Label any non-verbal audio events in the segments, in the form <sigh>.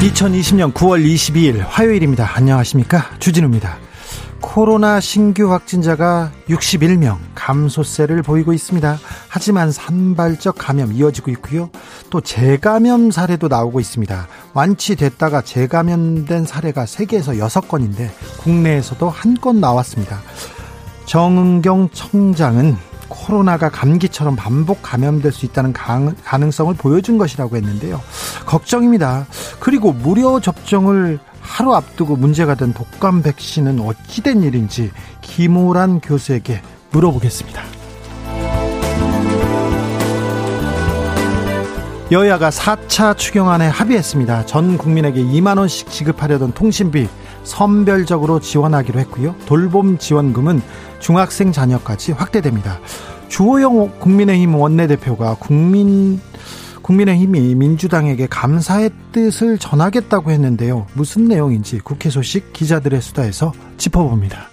2020년 9월 22일 화요일입니다. 안녕하십니까? 주진우입니다. 코로나 신규 확진자가 61명 감소세를 보이고 있습니다. 하지만 산발적 감염 이어지고 있고요. 또 재감염 사례도 나오고 있습니다. 완치됐다가 재감염된 사례가 세계에서 6건인데 국내에서도 한 건 나왔습니다. 정은경 청장은 코로나가 감기처럼 반복 감염될 수 있다는 가능성을 보여준 것이라고 했는데요. 걱정입니다. 그리고 무료 접종을 하루 앞두고 문제가 된 독감 백신은 어찌된 일인지 김호란 교수에게 물어보겠습니다. 여야가 4차 추경안에 합의했습니다. 전 국민에게 2만 원씩 지급하려던 통신비 선별적으로 지원하기로 했고요. 돌봄 지원금은 중학생 자녀까지 확대됩니다. 주호영 국민의힘 원내대표가 국민 국민의힘이 민주당에게 감사의 뜻을 전하겠다고 했는데요. 무슨 내용인지 국회 소식 기자들의 수다에서 짚어봅니다.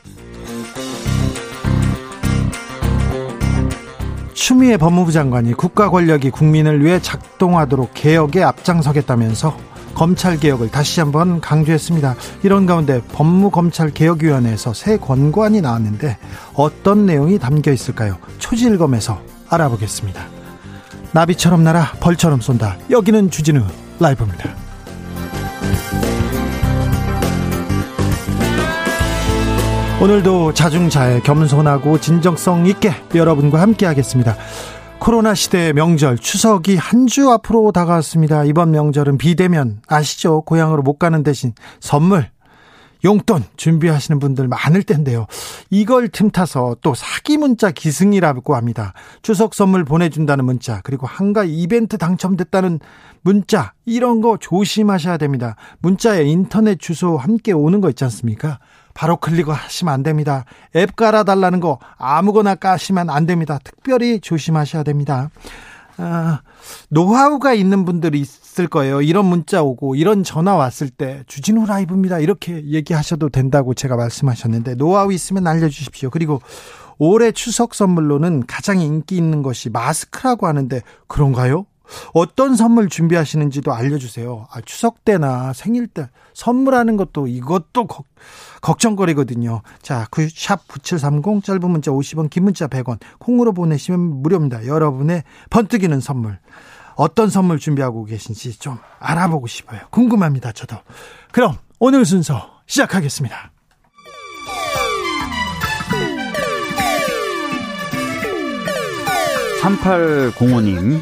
추미애 법무부 장관이 국가 권력이 국민을 위해 작동하도록 개혁에 앞장서겠다면서 검찰 개혁을 다시 한번 강조했습니다. 이런 가운데 법무검찰개혁위원회에서 새 권고안이 나왔는데 어떤 내용이 담겨 있을까요? 초지일검에서 알아보겠습니다. 나비처럼 날아 벌처럼 쏜다. 여기는 주진우 라이브입니다. 오늘도 자중잘 겸손하고 진정성 있게 여러분과 함께 하겠습니다. 코로나 시대의 명절 추석이 한 주 앞으로 다가왔습니다. 이번 명절은 비대면 아시죠? 고향으로 못 가는 대신 선물 용돈 준비하시는 분들 많을 텐데요. 이걸 틈타서 또 사기 문자 기승이라고 합니다. 추석 선물 보내준다는 문자, 그리고 한가 이벤트 당첨됐다는 문자, 이런 거 조심하셔야 됩니다. 문자에 인터넷 주소 함께 오는 거 있지 않습니까? 바로 클릭하시면 안 됩니다. 앱 깔아달라는 거 아무거나 까시면 안 됩니다. 특별히 조심하셔야 됩니다. 아, 노하우가 있는 분들이 있을 거예요. 이런 문자 오고 이런 전화 왔을 때 주진우 라이브입니다. 이렇게 얘기하셔도 된다고 제가 말씀하셨는데 노하우 있으면 알려주십시오. 그리고 올해 추석 선물로는 가장 인기 있는 것이 마스크라고 하는데 그런가요? 어떤 선물 준비하시는지도 알려주세요. 아, 추석 때나 생일 때 선물하는 것도 이것도 거, 걱정거리거든요. 자, 그 샵 9730 짧은 문자 50원, 긴 문자 100원, 콩으로 보내시면 무료입니다. 여러분의 번뜩이는 선물. 어떤 선물 준비하고 계신지 좀 알아보고 싶어요. 궁금합니다. 저도. 그럼 오늘 순서 시작하겠습니다. 3805님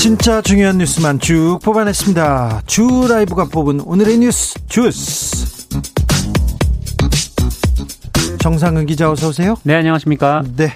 진짜 중요한 뉴스만 쭉 뽑아냈습니다. 주 라이브가 뽑은 오늘의 뉴스 주스. 정상은 기자 어서 오세요. 네, 안녕하십니까? 네.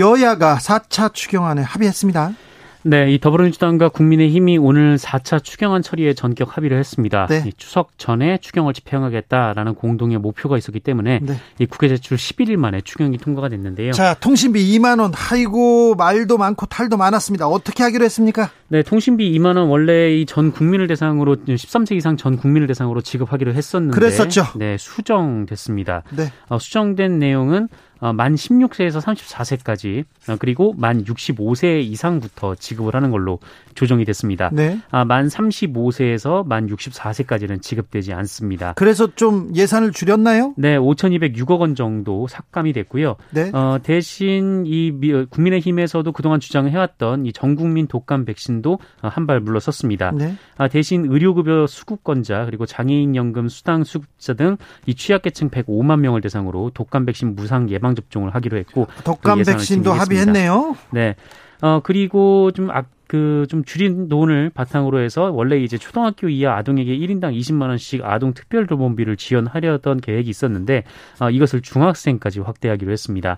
여야가 4차 추경안에 합의했습니다. 네, 이 더불어민주당과 국민의힘이 오늘 4차 추경안 처리에 전격 합의를 했습니다. 네. 추석 전에 추경을 집행하겠다라는 공동의 목표가 있었기 때문에 네. 이 국회 제출 11일 만에 추경이 통과가 됐는데요. 자, 통신비 2만 원. 아이고 말도 많고 탈도 많았습니다. 어떻게 하기로 했습니까? 네, 통신비 2만 원 원래 이 전 국민을 대상으로 13세 이상 전 국민을 대상으로 지급하기로 했었는데 그랬었죠. 네, 수정됐습니다. 네. 어, 수정된 내용은 어, 만 16세에서 34세까지 어, 그리고 만 65세 이상부터 지급을 하는 걸로 조정이 됐습니다. 네. 아, 만 35세에서 만 64세까지는 지급되지 않습니다. 그래서 좀 예산을 줄였나요? 네, 5,206억 원 정도 삭감이 됐고요. 네. 어, 대신 이 국민의힘에서도 그동안 주장을 해왔던 이 전국민 독감 백신도 한 발 물러섰습니다. 네. 아, 대신 의료급여 수급권자 그리고 장애인 연금 수당 수급자 등 이 취약계층 105만 명을 대상으로 독감 백신 무상 예방 접종을 하기로 했고 독감 그 백신도 합의했네요. 네. 어, 그리고 좀 아, 그좀 줄인 돈을 바탕으로 해서 원래 이제 초등학교 이하 아동에게 1인당 20만 원씩 아동 특별 돌봄비를 지원하려던 계획이 있었는데 어, 이것을 중학생까지 확대하기로 했습니다.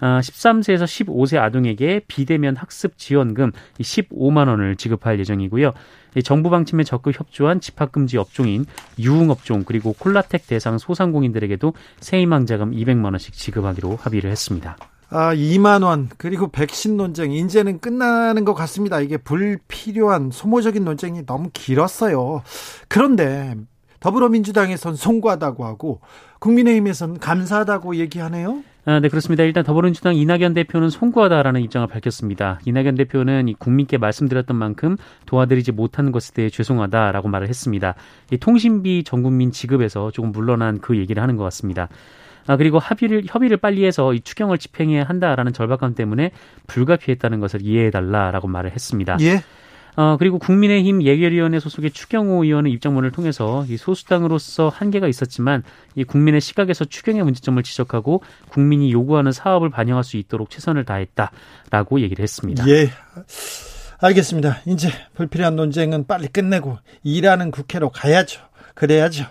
아, 13세에서 15세 아동에게 비대면 학습 지원금 15만 원을 지급할 예정이고요. 정부 방침에 적극 협조한 집합금지 업종인 유흥업종 그리고 콜라텍 대상 소상공인들에게도 세희망 자금 200만 원씩 지급하기로 합의를 했습니다. 아, 2만 원 그리고 백신 논쟁 이제는 끝나는 것 같습니다. 이게 불필요한 소모적인 논쟁이 너무 길었어요. 그런데 더불어민주당에선 송구하다고 하고 국민의힘에선 감사하다고 얘기하네요. 아, 네, 그렇습니다. 일단 더불어민주당 이낙연 대표는 송구하다라는 입장을 밝혔습니다. 이낙연 대표는 국민께 말씀드렸던 만큼 도와드리지 못하는 것에 대해 죄송하다라고 말을 했습니다. 이 통신비 전 국민 지급에서 조금 물러난 그 얘기를 하는 것 같습니다. 아, 그리고 합의를, 협의를 빨리 해서 이 추경을 집행해야 한다라는 절박감 때문에 불가피했다는 것을 이해해달라라고 말을 했습니다. 예. 어, 그리고 국민의힘 예결위원회 소속의 추경호 의원의 입장문을 통해서 이 소수당으로서 한계가 있었지만 이 국민의 시각에서 추경의 문제점을 지적하고 국민이 요구하는 사업을 반영할 수 있도록 최선을 다했다라고 얘기를 했습니다. 예. 알겠습니다. 이제 불필요한 논쟁은 빨리 끝내고 일하는 국회로 가야죠. 그래야죠.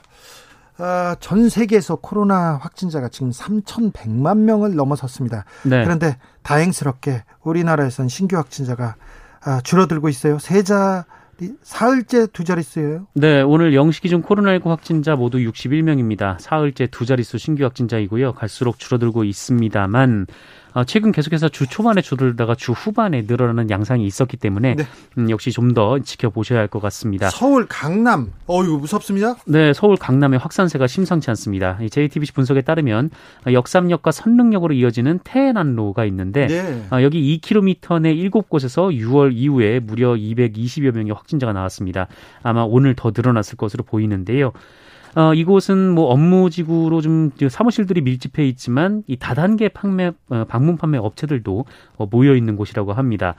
아, 전 세계에서 코로나 확진자가 지금 3,100만 명을 넘어섰습니다. 네. 그런데 다행스럽게 우리나라에선 신규 확진자가 아, 줄어들고 있어요. 세 자, 사흘째 두 자릿수예요? 네, 오늘 영시 기준 코로나19 확진자 모두 61명입니다. 사흘째 두 자릿수 신규 확진자이고요. 갈수록 줄어들고 있습니다만 어, 최근 계속해서 주 초반에 줄어들다가 주 후반에 늘어나는 양상이 있었기 때문에 네. 음, 역시 좀 더 지켜보셔야 할 것 같습니다. 서울, 강남, 어유 무섭습니다. 네, 서울, 강남의 확산세가 심상치 않습니다. JTBC 분석에 따르면 역삼역과 선릉역으로 이어지는 태해난로가 있는데 네. 어, 여기 2km 내 7곳에서 6월 이후에 무려 220여 명의 확진자가 나왔습니다. 아마 오늘 더 늘어났을 것으로 보이는데요. 어, 이곳은 뭐 업무지구로 좀 사무실들이 밀집해 있지만 이 다단계 판매, 어, 방문 판매 업체들도 어, 모여 있는 곳이라고 합니다.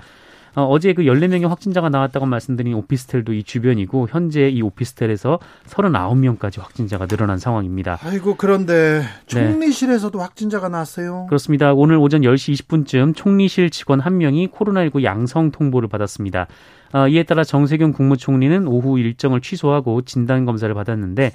어, 어제 그 14명의 확진자가 나왔다고 말씀드린 오피스텔도 이 주변이고 현재 이 오피스텔에서 39명까지 확진자가 늘어난 상황입니다. 아이고 그런데 총리실에서도 네. 확진자가 나왔어요. 그렇습니다. 오늘 오전 10시 20분쯤 총리실 직원 한 명이 코로나19 양성 통보를 받았습니다. 어, 이에 따라 정세균 국무총리는 오후 일정을 취소하고 진단 검사를 받았는데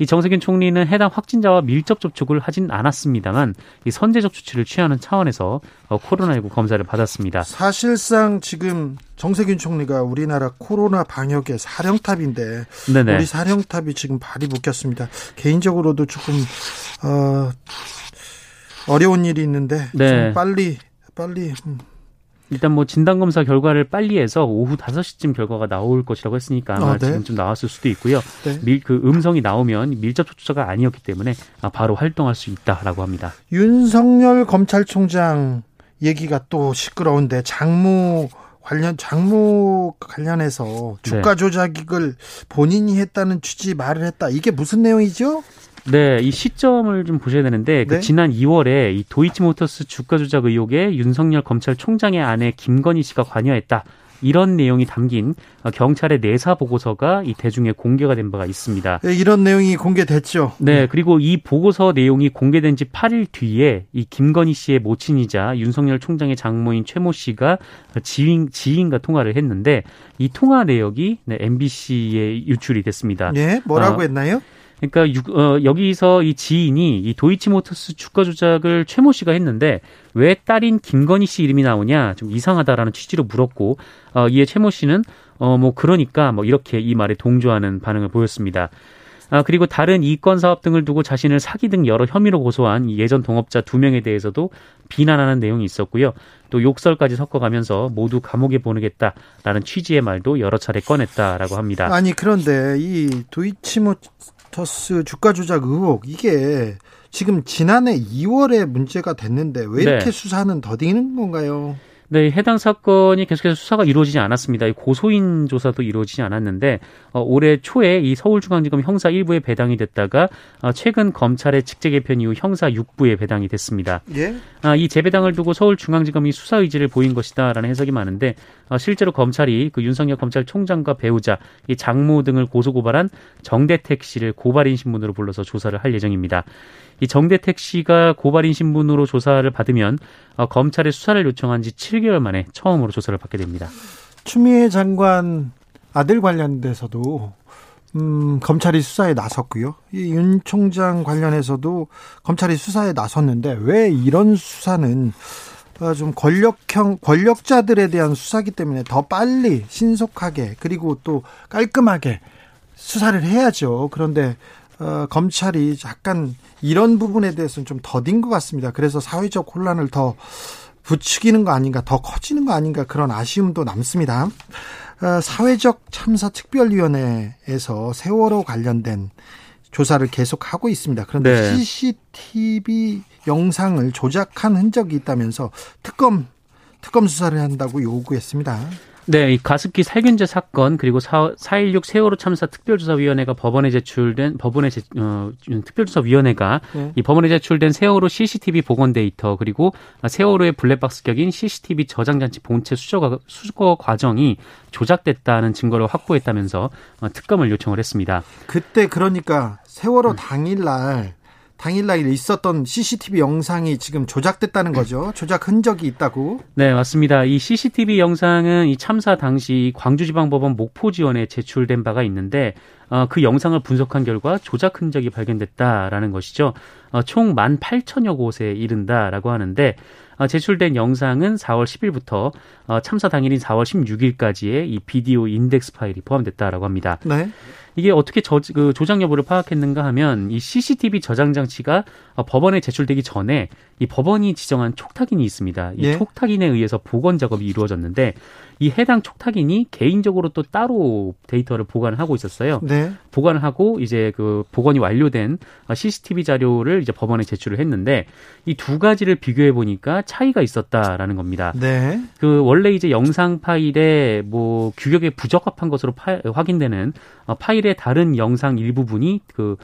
이 정세균 총리는 해당 확진자와 밀접 접촉을 하진 않았습니다만 이 선제적 조치를 취하는 차원에서 어, 코로나19 검사를 받았습니다. 사실상 지금 정세균 총리가 우리나라 코로나 방역의 사령탑인데 네네. 우리 사령탑이 지금 발이 묶였습니다. 개인적으로도 조금 어, 어려운 일이 있는데 네. 좀 빨리 빨리 음. 일단 뭐 진단 검사 결과를 빨리 해서 오후 5시쯤 결과가 나올 것이라고 했으니까 아마 아, 네. 지금쯤 나왔을 수도 있고요. 네. 밀, 그 음성이 나오면 밀접 접촉자가 아니었기 때문에 바로 활동할 수 있다라고 합니다. 윤석열 검찰총장 얘기가 또 시끄러운데 장무 관련 장무 관련해서 주가 네. 조작을 본인이 했다는 취지 말을 했다. 이게 무슨 내용이죠? 네, 이 시점을 좀 보셔야 되는데 그 네? 그 지난 2월에 이 도이치모터스 주가 조작 의혹에 윤석열 검찰총장의 아내 김건희 씨가 관여했다. 이런 내용이 담긴 경찰의 내사 보고서가 이 대중에 공개가 된 바가 있습니다. 네, 이런 내용이 공개됐죠. 네, 그리고 이 보고서 내용이 공개된 지 8일 뒤에 이 김건희 씨의 모친이자 윤석열 총장의 장모인 최모 씨가 지인 지인과 통화를 했는데 이 통화 내역이 네, MBC에 유출이 됐습니다. 네, 뭐라고 어, 했나요? 그러니까 유, 어, 여기서 이 지인이 이 도이치모터스 주가 조작을 최모 씨가 했는데 왜 딸인 김건희 씨 이름이 나오냐 좀 이상하다라는 취지로 물었고 어, 이에 최모 씨는 어, 뭐 그러니까 뭐 이렇게 이 말에 동조하는 반응을 보였습니다. 아, 그리고 다른 이권 사업 등을 두고 자신을 사기 등 여러 혐의로 고소한 예전 동업자 두 명에 대해서도 비난하는 내용이 있었고요. 또 욕설까지 섞어가면서 모두 감옥에 보내겠다라는 취지의 말도 여러 차례 꺼냈다라고 합니다. 아니 그런데 이 도이치모 터스 주가 조작 의혹 이게 지금 지난해 2월에 문제가 됐는데 왜 이렇게 네. 수사는 더디는 건가요? 네, 해당 사건이 계속해서 수사가 이루어지지 않았습니다. 고소인 조사도 이루어지지 않았는데 어, 올해 초에 이 서울중앙지검 형사 1부에 배당이 됐다가 어, 최근 검찰의 직제 개편 이후 형사 6부에 배당이 됐습니다. 예? 아, 이 재배당을 두고 서울중앙지검이 수사 의지를 보인 것이다라는 해석이 많은데 어, 실제로 검찰이 그 윤석열 검찰총장과 배우자, 이 장모 등을 고소 고발한 정대택 씨를 고발인 신문으로 불러서 조사를 할 예정입니다. 이 정대택 씨가 고발인 신분으로 조사를 받으면 어, 검찰에 수사를 요청한 지 7개월 만에 처음으로 조사를 받게 됩니다. 추미애 장관 아들 관련돼서도 음, 검찰이 수사에 나섰고요. 이 윤 총장 관련해서도 검찰이 수사에 나섰는데 왜 이런 수사는 어, 좀 권력형 권력자들에 대한 수사기 때문에 더 빨리 신속하게 그리고 또 깔끔하게 수사를 해야죠. 그런데 어, 검찰이 약간 이런 부분에 대해서는 좀 더딘 것 같습니다. 그래서 사회적 혼란을 더 부추기는 거 아닌가, 더 커지는 거 아닌가 그런 아쉬움도 남습니다. 어, 사회적 참사 특별위원회에서 세월호 관련된 조사를 계속 하고 있습니다. 그런데 네. CCTV 영상을 조작한 흔적이 있다면서 특검 특검 수사를 한다고 요구했습니다. 네, 이 가습기 살균제 사건 그리고 4, 4.16 세월호 참사 특별조사위원회가 법원에 제출된 법원에 제, 어, 특별조사위원회가 네. 이 법원에 제출된 세월호 CCTV 복원 데이터 그리고 세월호의 블랙박스 격인 CCTV 저장 장치 본체 수거, 수거 과정이 조작됐다는 증거를 확보했다면서 어, 특검을 요청을 했습니다. 그때 그러니까 세월호 당일날 당일날 있었던 CCTV 영상이 지금 조작됐다는 거죠. 조작 흔적이 있다고. 네, 맞습니다. 이 CCTV 영상은 이 참사 당시 광주지방법원 목포지원에 제출된 바가 있는데 어, 그 영상을 분석한 결과 조작 흔적이 발견됐다라는 것이죠. 어, 총 18,000여 곳에 이른다라고 하는데 어, 제출된 영상은 4월 10일부터 어, 참사 당일인 4월 16일까지의 이 비디오 인덱스 파일이 포함됐다라고 합니다. 네. 이게 어떻게 저, 그 조작 여부를 파악했는가 하면 이 CCTV 저장 장치가 어, 법원에 제출되기 전에 이 법원이 지정한 촉탁인이 있습니다. 이 예? 촉탁인에 의해서 복원 작업이 이루어졌는데 이 해당 촉탁인이 개인적으로 또 따로 데이터를 보관을 하고 있었어요. 네. 보관을 하고 이제 그 복원이 완료된 CCTV 자료를 이제 법원에 제출을 했는데 이 두 가지를 비교해 보니까 차이가 있었다라는 겁니다. 네. 그 원래 이제 영상 파일에 뭐 규격에 부적합한 것으로 파, 확인되는 어, 파일의 다른 영상 일부분이 그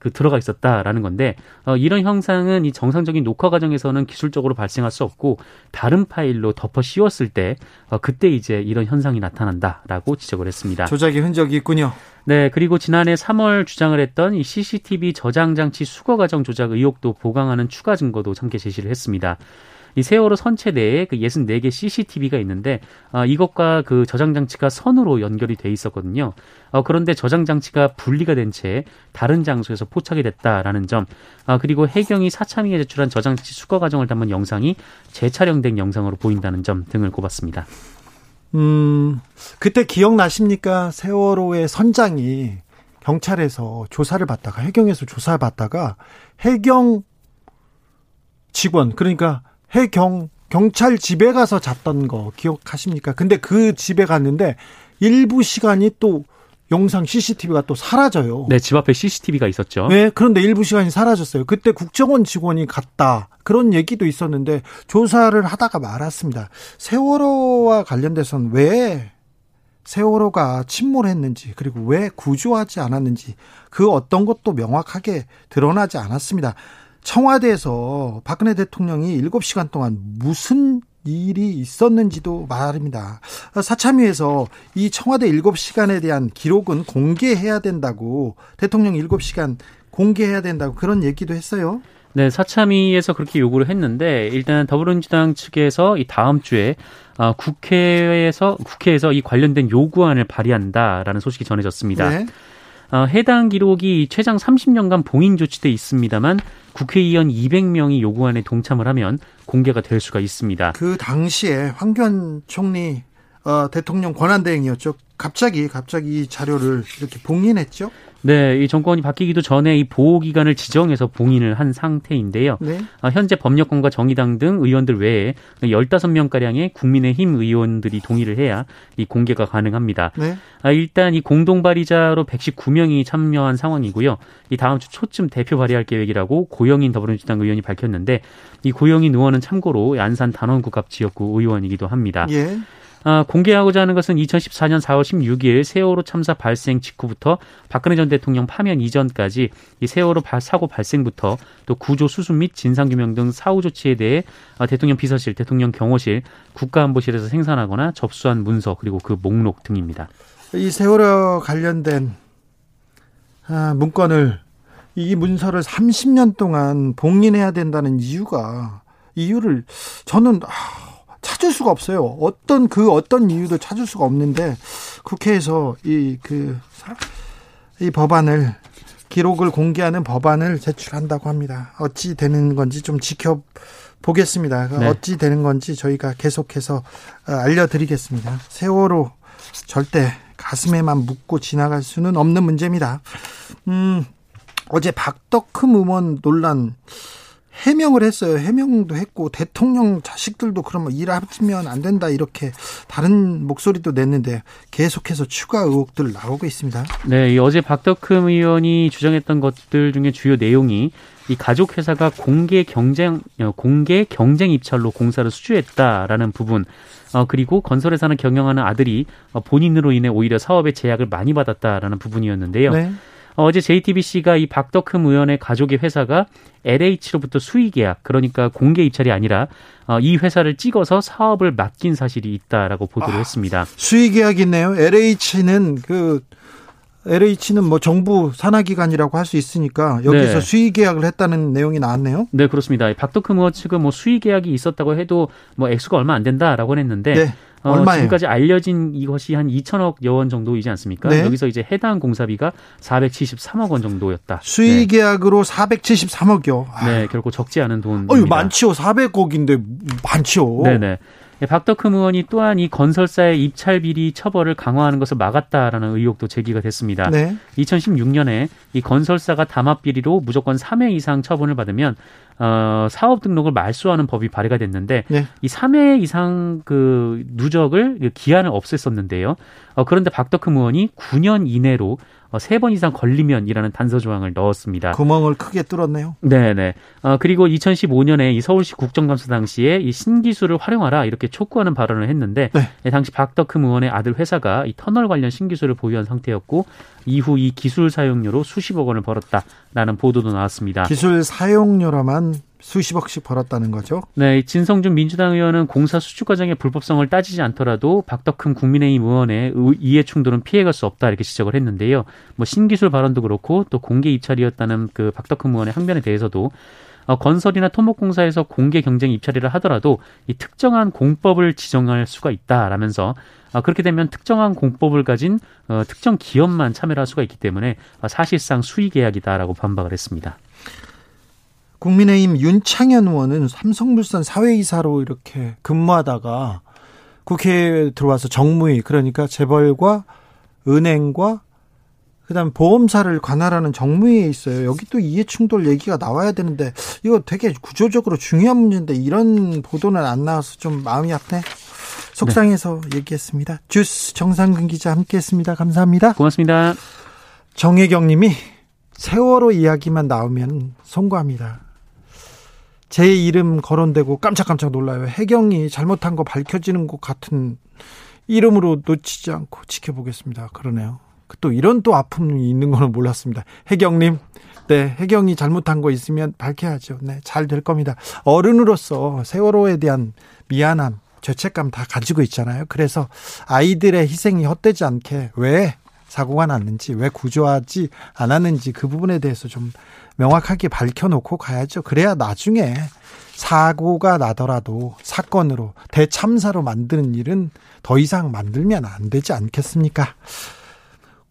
그 들어가 있었다라는 건데 어, 이런 형상은 이 정상적인 녹화 과정에서는 기술적으로 발생할 수 없고 다른 파일로 덮어 씌웠을 때 어, 그때 이제 이런 현상이 나타난다라고 지적을 했습니다. 조작의 흔적이 있군요. 네, 그리고 지난해 3월 주장을 했던 이 CCTV 저장 장치 수거 과정 조작 의혹도 보강하는 추가 증거도 함께 제시를 했습니다. 이 세월호 선체 내에 그 64개 CCTV가 있는데 어, 이것과 그 저장 장치가 선으로 연결이 돼 있었거든요. 어, 그런데 저장 장치가 분리가 된 채 다른 장소에서 포착이 됐다라는 점, 어, 그리고 해경이 사참위에 제출한 저장치 수거 과정을 담은 영상이 재촬영된 영상으로 보인다는 점 등을 꼽았습니다. 음, 그때 기억나십니까? 세월호의 선장이 경찰에서 조사를 받다가 해경에서 조사를 받다가 해경 직원 그러니까 해경 경찰 집에 가서 잤던 거 기억하십니까? 근데 그 집에 갔는데 일부 시간이 또 영상 CCTV가 또 사라져요. 네, 집 앞에 CCTV가 있었죠. 네, 그런데 일부 시간이 사라졌어요. 그때 국정원 직원이 갔다. 그런 얘기도 있었는데 조사를 하다가 말았습니다. 세월호와 관련돼서는 왜 세월호가 침몰했는지 그리고 왜 구조하지 않았는지 그 어떤 것도 명확하게 드러나지 않았습니다. 청와대에서 박근혜 대통령이 7시간 동안 무슨 일이 있었는지도 말입니다. 사참위에서 이 청와대 7시간에 대한 기록은 공개해야 된다고 대통령 7시간 공개해야 된다고 그런 얘기도 했어요. 네, 사참위에서 그렇게 요구를 했는데 일단 더불어민주당 측에서 이 다음 주에 어, 국회에서 국회에서 이 관련된 요구안을 발의한다라는 소식이 전해졌습니다. 네. 어, 해당 기록이 최장 30년간 봉인 조치돼 있습니다만 국회의원 200명이 요구안에 동참을 하면 공개가 될 수가 있습니다. 그 당시에 황교안 총리 어, 대통령 권한대행이었죠. 갑자기 갑자기 이 자료를 이렇게 봉인했죠? 네, 이 정권이 바뀌기도 전에 이 보호 기간을 지정해서 봉인을 한 상태인데요. 네. 아, 현재 법력권과 정의당 등 의원들 외에 15명 가량의 국민의힘 의원들이 동의를 해야 이 공개가 가능합니다. 네. 아, 일단 이 공동 발의자로 119명이 참여한 상황이고요. 이 다음 주 초쯤 대표 발의할 계획이라고 고영인 더불어민주당 의원이 밝혔는데 이 고영인 의원은 참고로 안산 단원구갑 지역구 의원이기도 합니다. 예. 아, 공개하고자 하는 것은 2014년 4월 16일 세월호 참사 발생 직후부터 박근혜 전 대통령 파면 이전까지 이 세월호 사고 발생부터 또 구조 수습 및 진상 규명 등 사후 조치에 대해 아, 대통령 비서실, 대통령 경호실, 국가안보실에서 생산하거나 접수한 문서 그리고 그 목록 등입니다. 이 세월호 관련된 아, 문건을 이 문서를 30년 동안 봉인해야 된다는 이유가 이유를 저는 아, 찾을 수가 없어요. 어떤 그 어떤 이유도 찾을 수가 없는데 국회에서 이 그이 그, 법안을 기록을 공개하는 법안을 제출한다고 합니다. 어찌 되는 건지 좀 지켜 보겠습니다. 네. 어찌 되는 건지 저희가 계속해서 어, 알려드리겠습니다. 세월호 절대 가슴에만 묻고 지나갈 수는 없는 문제입니다. 음, 어제 박덕흠 의원 논란 해명을 했어요. 해명도 했고 대통령 자식들도 그러면 일하면 안 된다 이렇게 다른 목소리도 냈는데 계속해서 추가 의혹들 나오고 있습니다. 네, 어제 박덕흠 의원이 주장했던 것들 중에 주요 내용이 이 가족 회사가 공개 경쟁 어, 공개 경쟁 입찰로 공사를 수주했다라는 부분 어, 그리고 건설회사는 경영하는 아들이 어, 본인으로 인해 오히려 사업에 제약을 많이 받았다라는 부분이었는데요. 네. 어제 JTBC가 이 박덕흠 의원의 가족의 회사가 LH로부터 수의 계약, 그러니까 공개 입찰이 아니라 어, 이 회사를 찍어서 사업을 맡긴 사실이 있다라고 보도를 아, 했습니다. 수의 계약이 있네요. LH는 그 LH는 뭐 정부 산하기관이라고 할 수 있으니까 여기서 네. 수의 계약을 했다는 내용이 나왔네요. 네, 그렇습니다. 박덕흠 의원 측은 뭐 수의 계약이 있었다고 해도 뭐 액수가 얼마 안 된다라고 했는데 네. 어, 얼마예요? 지금까지 알려진 이것이 한 2천억 여원 정도이지 않습니까? 네. 여기서 이제 해당 공사비가 473억 원 정도였다. 수의 계약으로 네. 473억이요. 네, 결코 적지 않은 돈. 어유 많지요. 400억인데 많지요. 네 네. 네, 박덕흠 의원이 또한 이 건설사의 입찰 비리 처벌을 강화하는 것을 막았다라는 의혹도 제기가 됐습니다. 네. 2016년에 이 건설사가 담합 비리로 무조건 3회 이상 처분을 받으면 어, 사업 등록을 말소하는 법이 발의가 됐는데 네. 이 3회 이상 그 누적을 기한을 없앴었는데요. 어, 그런데 박덕흠 의원이 9년 이내로 어, 세 번 이상 걸리면이라는 단서 조항을 넣었습니다. 구멍을 크게 뚫었네요. 네네. 어, 그리고 2015년에 이 서울시 국정감사 당시에 이 신기술을 활용하라 이렇게 촉구하는 발언을 했는데 네. 네, 당시 박덕흠 의원의 아들 회사가 이 터널 관련 신기술을 보유한 상태였고 이후 이 기술 사용료로 수십억 원을 벌었다라는 보도도 나왔습니다. 기술 사용료로만 수십억씩 벌었다는 거죠. 네, 진성준 민주당 의원은 공사 수주 과정의 불법성을 따지지 않더라도 박덕흠 국민의힘 의원의 이해 충돌은 피해갈 수 없다 이렇게 지적을 했는데요. 뭐 신기술 발언도 그렇고 또 공개 입찰이었다는 그 박덕흠 의원의 항변에 대해서도 어, 건설이나 토목공사에서 공개 경쟁 입찰이라 하더라도 이 특정한 공법을 지정할 수가 있다라면서 어, 그렇게 되면 특정한 공법을 가진 어, 특정 기업만 참여할 수가 있기 때문에 어, 사실상 수의 계약이다라고 반박을 했습니다. 국민의힘 윤창현 의원은 삼성물산 사회이사로 이렇게 근무하다가 국회에 들어와서 정무위 그러니까 재벌과 은행과 그다음에 보험사를 관할하는 정무위에 있어요. 여기 또 이해충돌 얘기가 나와야 되는데 이거 되게 구조적으로 중요한 문제인데 이런 보도는 안 나와서 좀 마음이 아프네. 속상해서 네. 얘기했습니다. 주스 정상근 기자 함께했습니다. 감사합니다. 고맙습니다. 정혜경 님이 세월호 이야기만 나오면 송구합니다. 제 이름 거론되고 깜짝깜짝 놀라요. 해경이 잘못한 거 밝혀지는 것 같은 이름으로 놓치지 않고 지켜보겠습니다. 그러네요. 또 이런 또 아픔이 있는 거는 몰랐습니다. 해경님, 네, 해경이 잘못한 거 있으면 밝혀야죠. 네, 잘 될 겁니다. 어른으로서 세월호에 대한 미안함, 죄책감 다 가지고 있잖아요. 그래서 아이들의 희생이 헛되지 않게 왜 사고가 났는지, 왜 구조하지 않았는지 그 부분에 대해서 좀 명확하게 밝혀놓고 가야죠. 그래야 나중에 사고가 나더라도 사건으로 대참사로 만드는 일은 더 이상 만들면 안 되지 않겠습니까?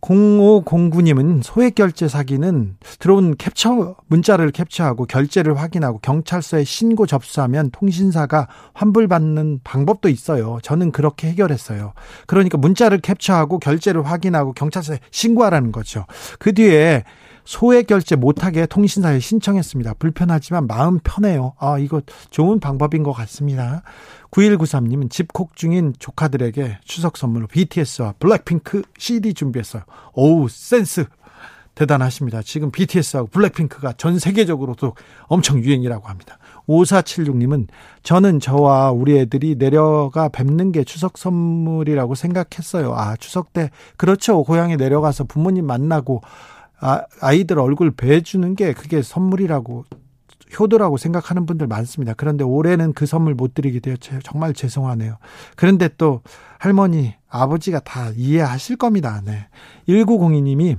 0509님은 소액 결제 사기는 들어온 캡처 문자를 캡처하고 결제를 확인하고 경찰서에 신고 접수하면 통신사가 환불받는 방법도 있어요. 저는 그렇게 해결했어요. 그러니까 문자를 캡처하고 결제를 확인하고 경찰서에 신고하라는 거죠. 그 뒤에 소액 결제 못하게 통신사에 신청했습니다. 불편하지만 마음 편해요. 아, 이거 좋은 방법인 것 같습니다. 9193님은 집콕 중인 조카들에게 추석 선물로 BTS와 블랙핑크 CD 준비했어요. 오우, 센스. 대단하십니다. 지금 BTS하고 블랙핑크가 전 세계적으로도 엄청 유행이라고 합니다. 5476님은 저는 저와 우리 애들이 내려가 뵙는 게 추석 선물이라고 생각했어요. 아, 추석 때, 그렇죠. 고향에 내려가서 부모님 만나고 아, 아이들 얼굴 배주는 게 그게 선물이라고 효도라고 생각하는 분들 많습니다. 그런데 올해는 그 선물 못 드리게 되어 정말 죄송하네요. 그런데 또 할머니, 아버지가 다 이해하실 겁니다. 네. 1902님이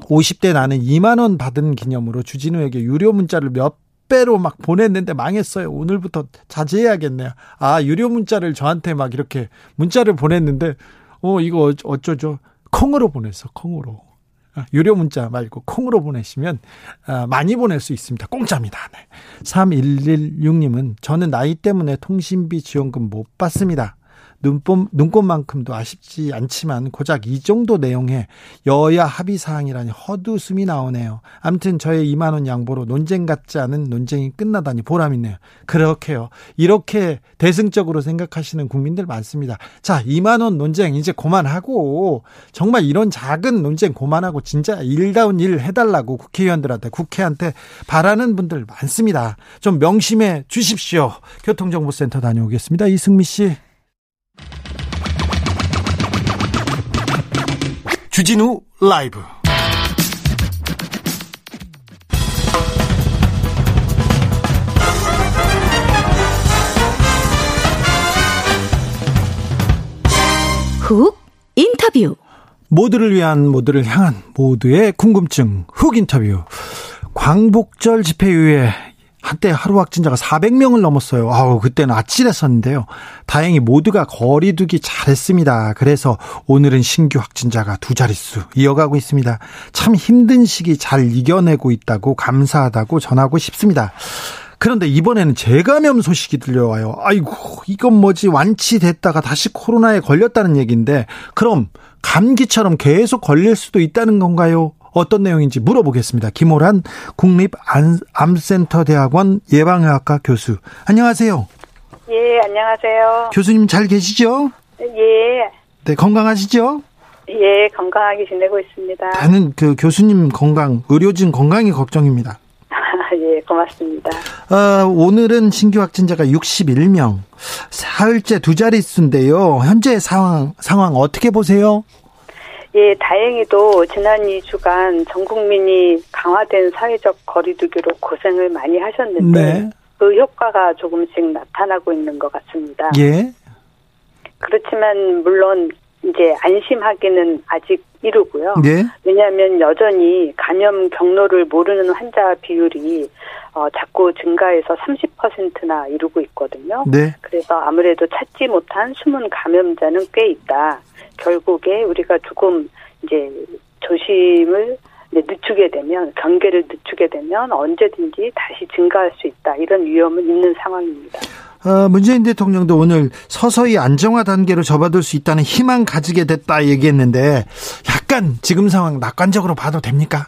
50대 나는 2만 원 받은 기념으로 주진우에게 유료 문자를 몇 배로 막 보냈는데 망했어요. 오늘부터 자제해야겠네요. 아, 유료 문자를 저한테 막 이렇게 문자를 보냈는데 어, 이거 어쩌죠? 콩으로 보냈어. 콩으로. 아, 유료 문자 말고 콩으로 보내시면 아, 많이 보낼 수 있습니다. 공짜입니다. 네. 3116님은 저는 나이 때문에 통신비 지원금 못 받습니다. 눈꽃, 눈꽃만큼도 아쉽지 않지만 고작 이 정도 내용에 여야 합의 사항이라니 헛웃음이 나오네요. 아무튼 저의 2만 원 양보로 논쟁 같지 않은 논쟁이 끝나다니 보람 있네요. 그렇게요. 이렇게 대승적으로 생각하시는 국민들 많습니다. 자, 2만 원 논쟁 이제 그만하고 정말 이런 작은 논쟁 그만하고 진짜 일다운 일 해달라고 국회의원들한테 국회한테 바라는 분들 많습니다. 좀 명심해 주십시오. 교통정보센터 다녀오겠습니다. 이승미 씨. 주진우 라이브. 훅 인터뷰. 모두를 위한 모두를 향한 모두의 궁금증. 훅 인터뷰. 광복절 집회 이후에 한때 하루 확진자가 400명을 넘었어요. 아우, 그때는 아찔했었는데요. 다행히 모두가 거리두기 잘했습니다. 그래서 오늘은 신규 확진자가 두 자릿수 이어가고 있습니다. 참 힘든 시기 잘 이겨내고 있다고 감사하다고 전하고 싶습니다. 그런데 이번에는 재감염 소식이 들려와요. 아이고, 이건 뭐지? 완치됐다가 다시 코로나에 걸렸다는 얘기인데, 그럼 감기처럼 계속 걸릴 수도 있다는 건가요? 어떤 내용인지 물어보겠습니다. 김호란 국립암센터 대학원 예방의학과 교수. 안녕하세요. 예, 안녕하세요. 교수님 잘 계시죠? 예. 네, 건강하시죠? 예, 건강하게 지내고 있습니다. 나는 그 교수님 건강, 의료진 건강이 걱정입니다. <laughs> 예, 고맙습니다. 어, 오늘은 신규 확진자가 61명, 사흘째 두 자릿수인데요. 현재 상황, 상황 어떻게 보세요? 예, 다행히도 지난 2주간 전 국민이 강화된 사회적 거리두기로 고생을 많이 하셨는데 네. 그 효과가 조금씩 나타나고 있는 것 같습니다. 예. 그렇지만 물론 이제 안심하기는 아직 이르고요. 예. 왜냐하면 여전히 감염 경로를 모르는 환자 비율이 어, 자꾸 증가해서 30%나 이루고 있거든요. 네. 그래서 아무래도 찾지 못한 숨은 감염자는 꽤 있다. 결국에 우리가 조금 이제 조심을 늦추게 되면 경계를 늦추게 되면 언제든지 다시 증가할 수 있다 이런 위험은 있는 상황입니다. 어, 문재인 대통령도 오늘 서서히 안정화 단계로 접어들 수 있다는 희망 가지게 됐다 얘기했는데 약간 지금 상황 낙관적으로 봐도 됩니까?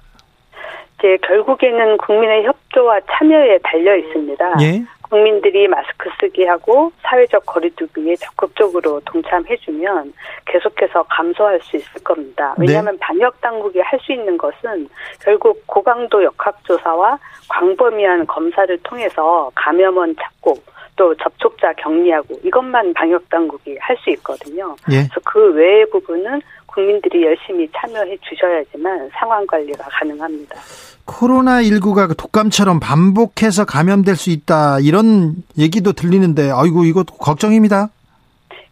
이제 결국에는 국민의 협조와 참여에 달려 있습니다. 예? 국민들이 마스크 쓰기 하고 사회적 거리두기에 적극적으로 동참해주면 계속해서 감소할 수 있을 겁니다. 네. 왜냐하면 네. 방역 당국이 할 수 있는 것은 결국 고강도 역학조사와 광범위한 검사를 통해서 감염원 찾고 또 접촉자 격리하고 이것만 방역 당국이 할 수 있거든요. 예. 그래서 그 외의 부분은 국민들이 열심히 참여해 주셔야지만 상황 관리가 가능합니다. 코로나 19가 그 독감처럼 반복해서 감염될 수 있다 이런 얘기도 들리는데 아이고 이거 걱정입니다.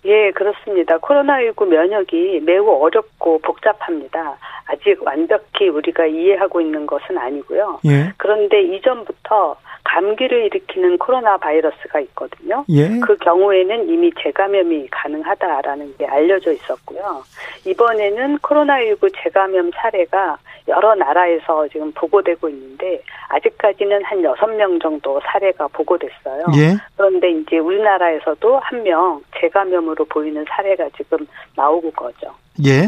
예, 그렇습니다. 코로나19 면역이 매우 어렵고 복잡합니다. 아직 완벽히 우리가 이해하고 있는 것은 아니고요. 예. 그런데 이전부터 감기를 일으키는 코로나 바이러스가 있거든요. 예. 그 경우에는 이미 재감염이 가능하다라는 게 알려져 있었고요. 이번에는 코로나19 재감염 사례가 여러 나라에서 지금 보고되고 있는데 아직까지는 한 여섯 명 정도 사례가 보고됐어요. 예. 그런데 이제 우리나라에서도 한 명 재감염으로 보이는 사례가 지금 나오고 거죠. 예.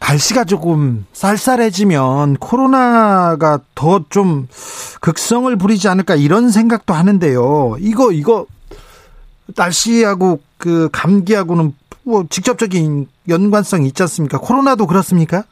날씨가 조금 쌀쌀해지면 코로나가 더 좀 극성을 부리지 않을까 이런 생각도 하는데요. 이거 이거 날씨하고 그 감기하고는 뭐 직접적인 연관성이 있지 않습니까? 코로나도 그렇습니까?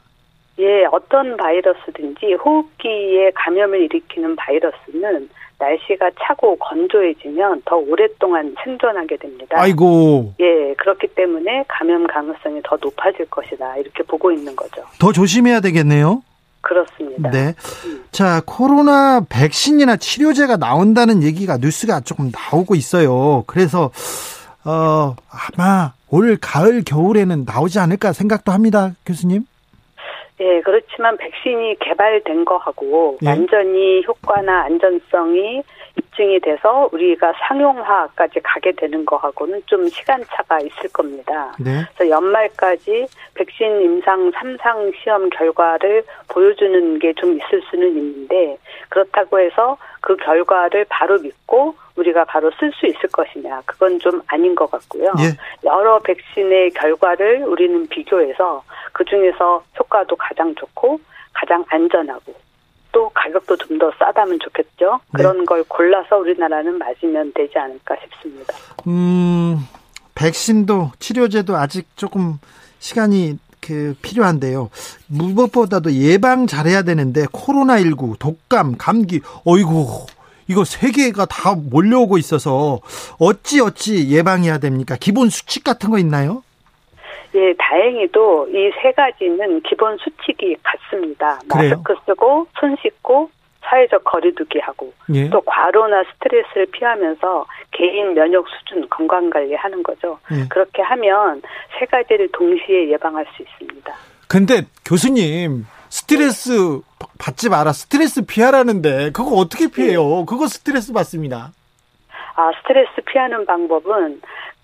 예, 어떤 바이러스든지 호흡기에 감염을 일으키는 바이러스는 날씨가 차고 건조해지면 더 오랫동안 생존하게 됩니다. 아이고. 예, 그렇기 때문에 감염 가능성이 더 높아질 것이다. 이렇게 보고 있는 거죠. 더 조심해야 되겠네요. 그렇습니다. 네. 음. 자, 코로나 백신이나 치료제가 나온다는 얘기가 뉴스가 조금 나오고 있어요. 그래서 어, 아마 올 가을 겨울에는 나오지 않을까 생각도 합니다, 교수님. 예, 그렇지만 백신이 개발된 거하고 예? 완전히 효과나 안전성이 입증이 돼서 우리가 상용화까지 가게 되는 거하고는 좀 시간차가 있을 겁니다. 네. 그래서 연말까지 백신 임상 3상 시험 결과를 보여주는 게 좀 있을 수는 있는데 그렇다고 해서 그 결과를 바로 믿고 우리가 바로 쓸 수 있을 것이냐 그건 좀 아닌 것 같고요. 예. 여러 백신의 결과를 우리는 비교해서 그 중에서 효과도 가장 좋고 가장 안전하고 또 가격도 좀 더 싸다면 좋겠죠. 네. 그런 네. 걸 골라서 우리나라는 맞으면 되지 않을까 싶습니다. 음, 백신도 치료제도 아직 조금 시간이 그 필요한데요. 무엇보다도 예방 잘해야 되는데 코로나 19, 독감, 감기, 어이구 이거 세 개가 다 몰려오고 있어서 어찌 어찌 예방해야 됩니까? 기본 수칙 같은 거 있나요? 예, 다행히도 이 세 가지는 기본 수칙이 같습니다. 그래요? 마스크 쓰고 손 씻고 사회적 거리두기 하고 예. 또 과로나 스트레스를 피하면서 개인 면역 수준 건강 관리하는 거죠. 예. 그렇게 하면 세 가지를 동시에 예방할 수 있습니다. 근데 교수님 스트레스 받지 마라 스트레스 피하라는데 그거 어떻게 피해요? 그거 스트레스 받습니다. 아 스트레스 피하는 방법은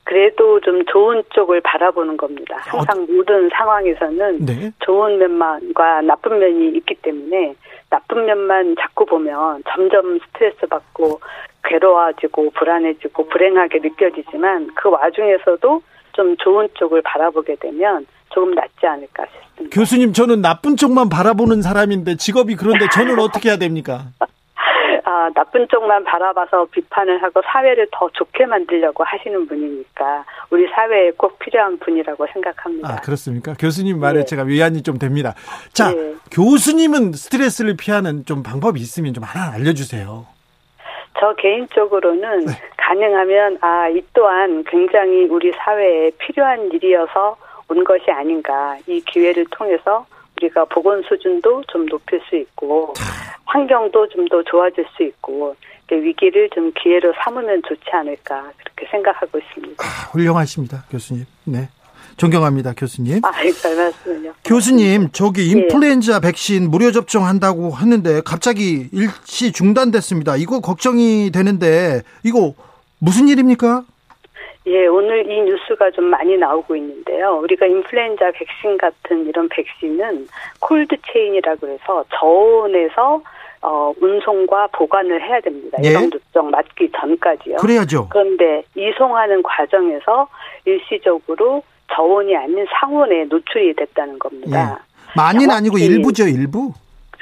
그래도 좀 좋은 쪽을 바라보는 겁니다. 항상 어... 모든 상황에서는 네? 좋은 면만과 나쁜 면이 있기 때문에 나쁜 면만 자꾸 보면 점점 스트레스 받고 괴로워지고 불안해지고 불행하게 느껴지지만 그 와중에서도 좀 좋은 쪽을 바라보게 되면 조금 낫지 않을까 싶습니다. 교수님, 저는 나쁜 쪽만 바라보는 사람인데 직업이 그런데 저는 어떻게 해야 됩니까? <laughs> 아, 나쁜 쪽만 바라봐서 비판을 하고 사회를 더 좋게 만들려고 하시는 분이니까 우리 사회에 꼭 필요한 분이라고 생각합니다. 아, 그렇습니까? 교수님 말에 네. 제가 위안이 좀 됩니다. 자, 네. 교수님은 스트레스를 피하는 좀 방법이 있으면 좀 하나 알려주세요. 저 개인적으로는 네. 가능하면 아, 이 또한 굉장히 우리 사회에 필요한 일이어서 온 것이 아닌가. 이 기회를 통해서 우리가 보건 수준도 좀 높일 수 있고 환경도 좀 더 좋아질 수 있고 위기를 좀 기회로 삼으면 좋지 않을까 그렇게 생각하고 있습니다. 아, 훌륭하십니다, 교수님. 네. 존경합니다, 교수님. 아, 별 말씀을요. 교수님, 저기 예. 인플루엔자 예. 백신 무료 접종한다고 하는데 갑자기 일시 중단됐습니다. 이거 걱정이 되는데 이거 무슨 일입니까? 예, 오늘 이 뉴스가 좀 많이 나오고 있는데요. 우리가 인플루엔자 백신 같은 이런 백신은 콜드 체인이라고 해서 저온에서 어, 운송과 보관을 해야 됩니다. 예? 접종 맞기 전까지요. 그래야죠. 그런데 이송하는 과정에서 일시적으로 저온이 아닌 상온에 노출이 됐다는 겁니다. 예. 많이는 아니고 일부죠, 일부.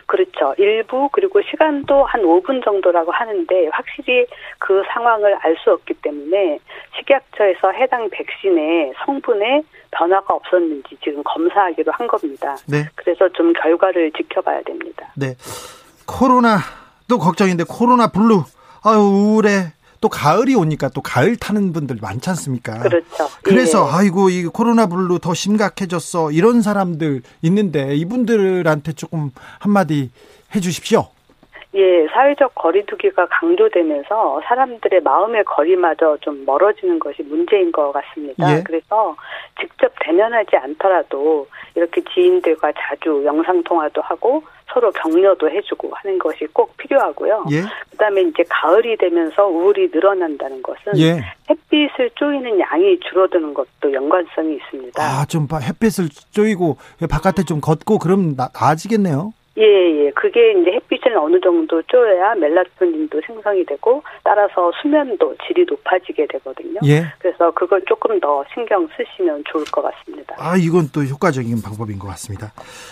그렇죠. 일부 그리고 시간도 한 5분 정도라고 하는데 확실히 그 상황을 알 수 없기 때문에 식약처에서 해당 백신의 성분에 변화가 없었는지 지금 검사하기로 한 겁니다. 네. 그래서 좀 결과를 지켜봐야 됩니다. 네. 코로나도 걱정인데 코로나 블루 아유 우울해 또 가을이 오니까 또 가을 타는 분들 많지 않습니까? 그렇죠. 그래서 예. 아이고 이 코로나 블루 더 심각해졌어 이런 사람들 있는데 이분들한테 조금 한마디 해주십시오. 예, 사회적 거리두기가 강조되면서 사람들의 마음의 거리마저 좀 멀어지는 것이 문제인 것 같습니다. 예. 그래서 직접 대면하지 않더라도 이렇게 지인들과 자주 영상통화도 하고 서로 격려도 해주고 하는 것이 꼭 필요하고요. 예. 그다음에 이제 가을이 되면서 우울이 늘어난다는 것은 예. 햇빛을 쪼이는 양이 줄어드는 것도 연관성이 있습니다. 아, 좀 햇빛을 쪼이고 바깥에 좀 걷고 그럼 나, 아지겠네요 예, 예. 그게 이제 햇빛을 어느 정도 쪼여야 멜라토닌도 생성이 되고 따라서 수면도 질이 높아지게 되거든요. 예. 그래서 그걸 조금 더 신경 쓰시면 좋을 것 같습니다. 아, 이건 또 효과적인 방법인 것 같습니다.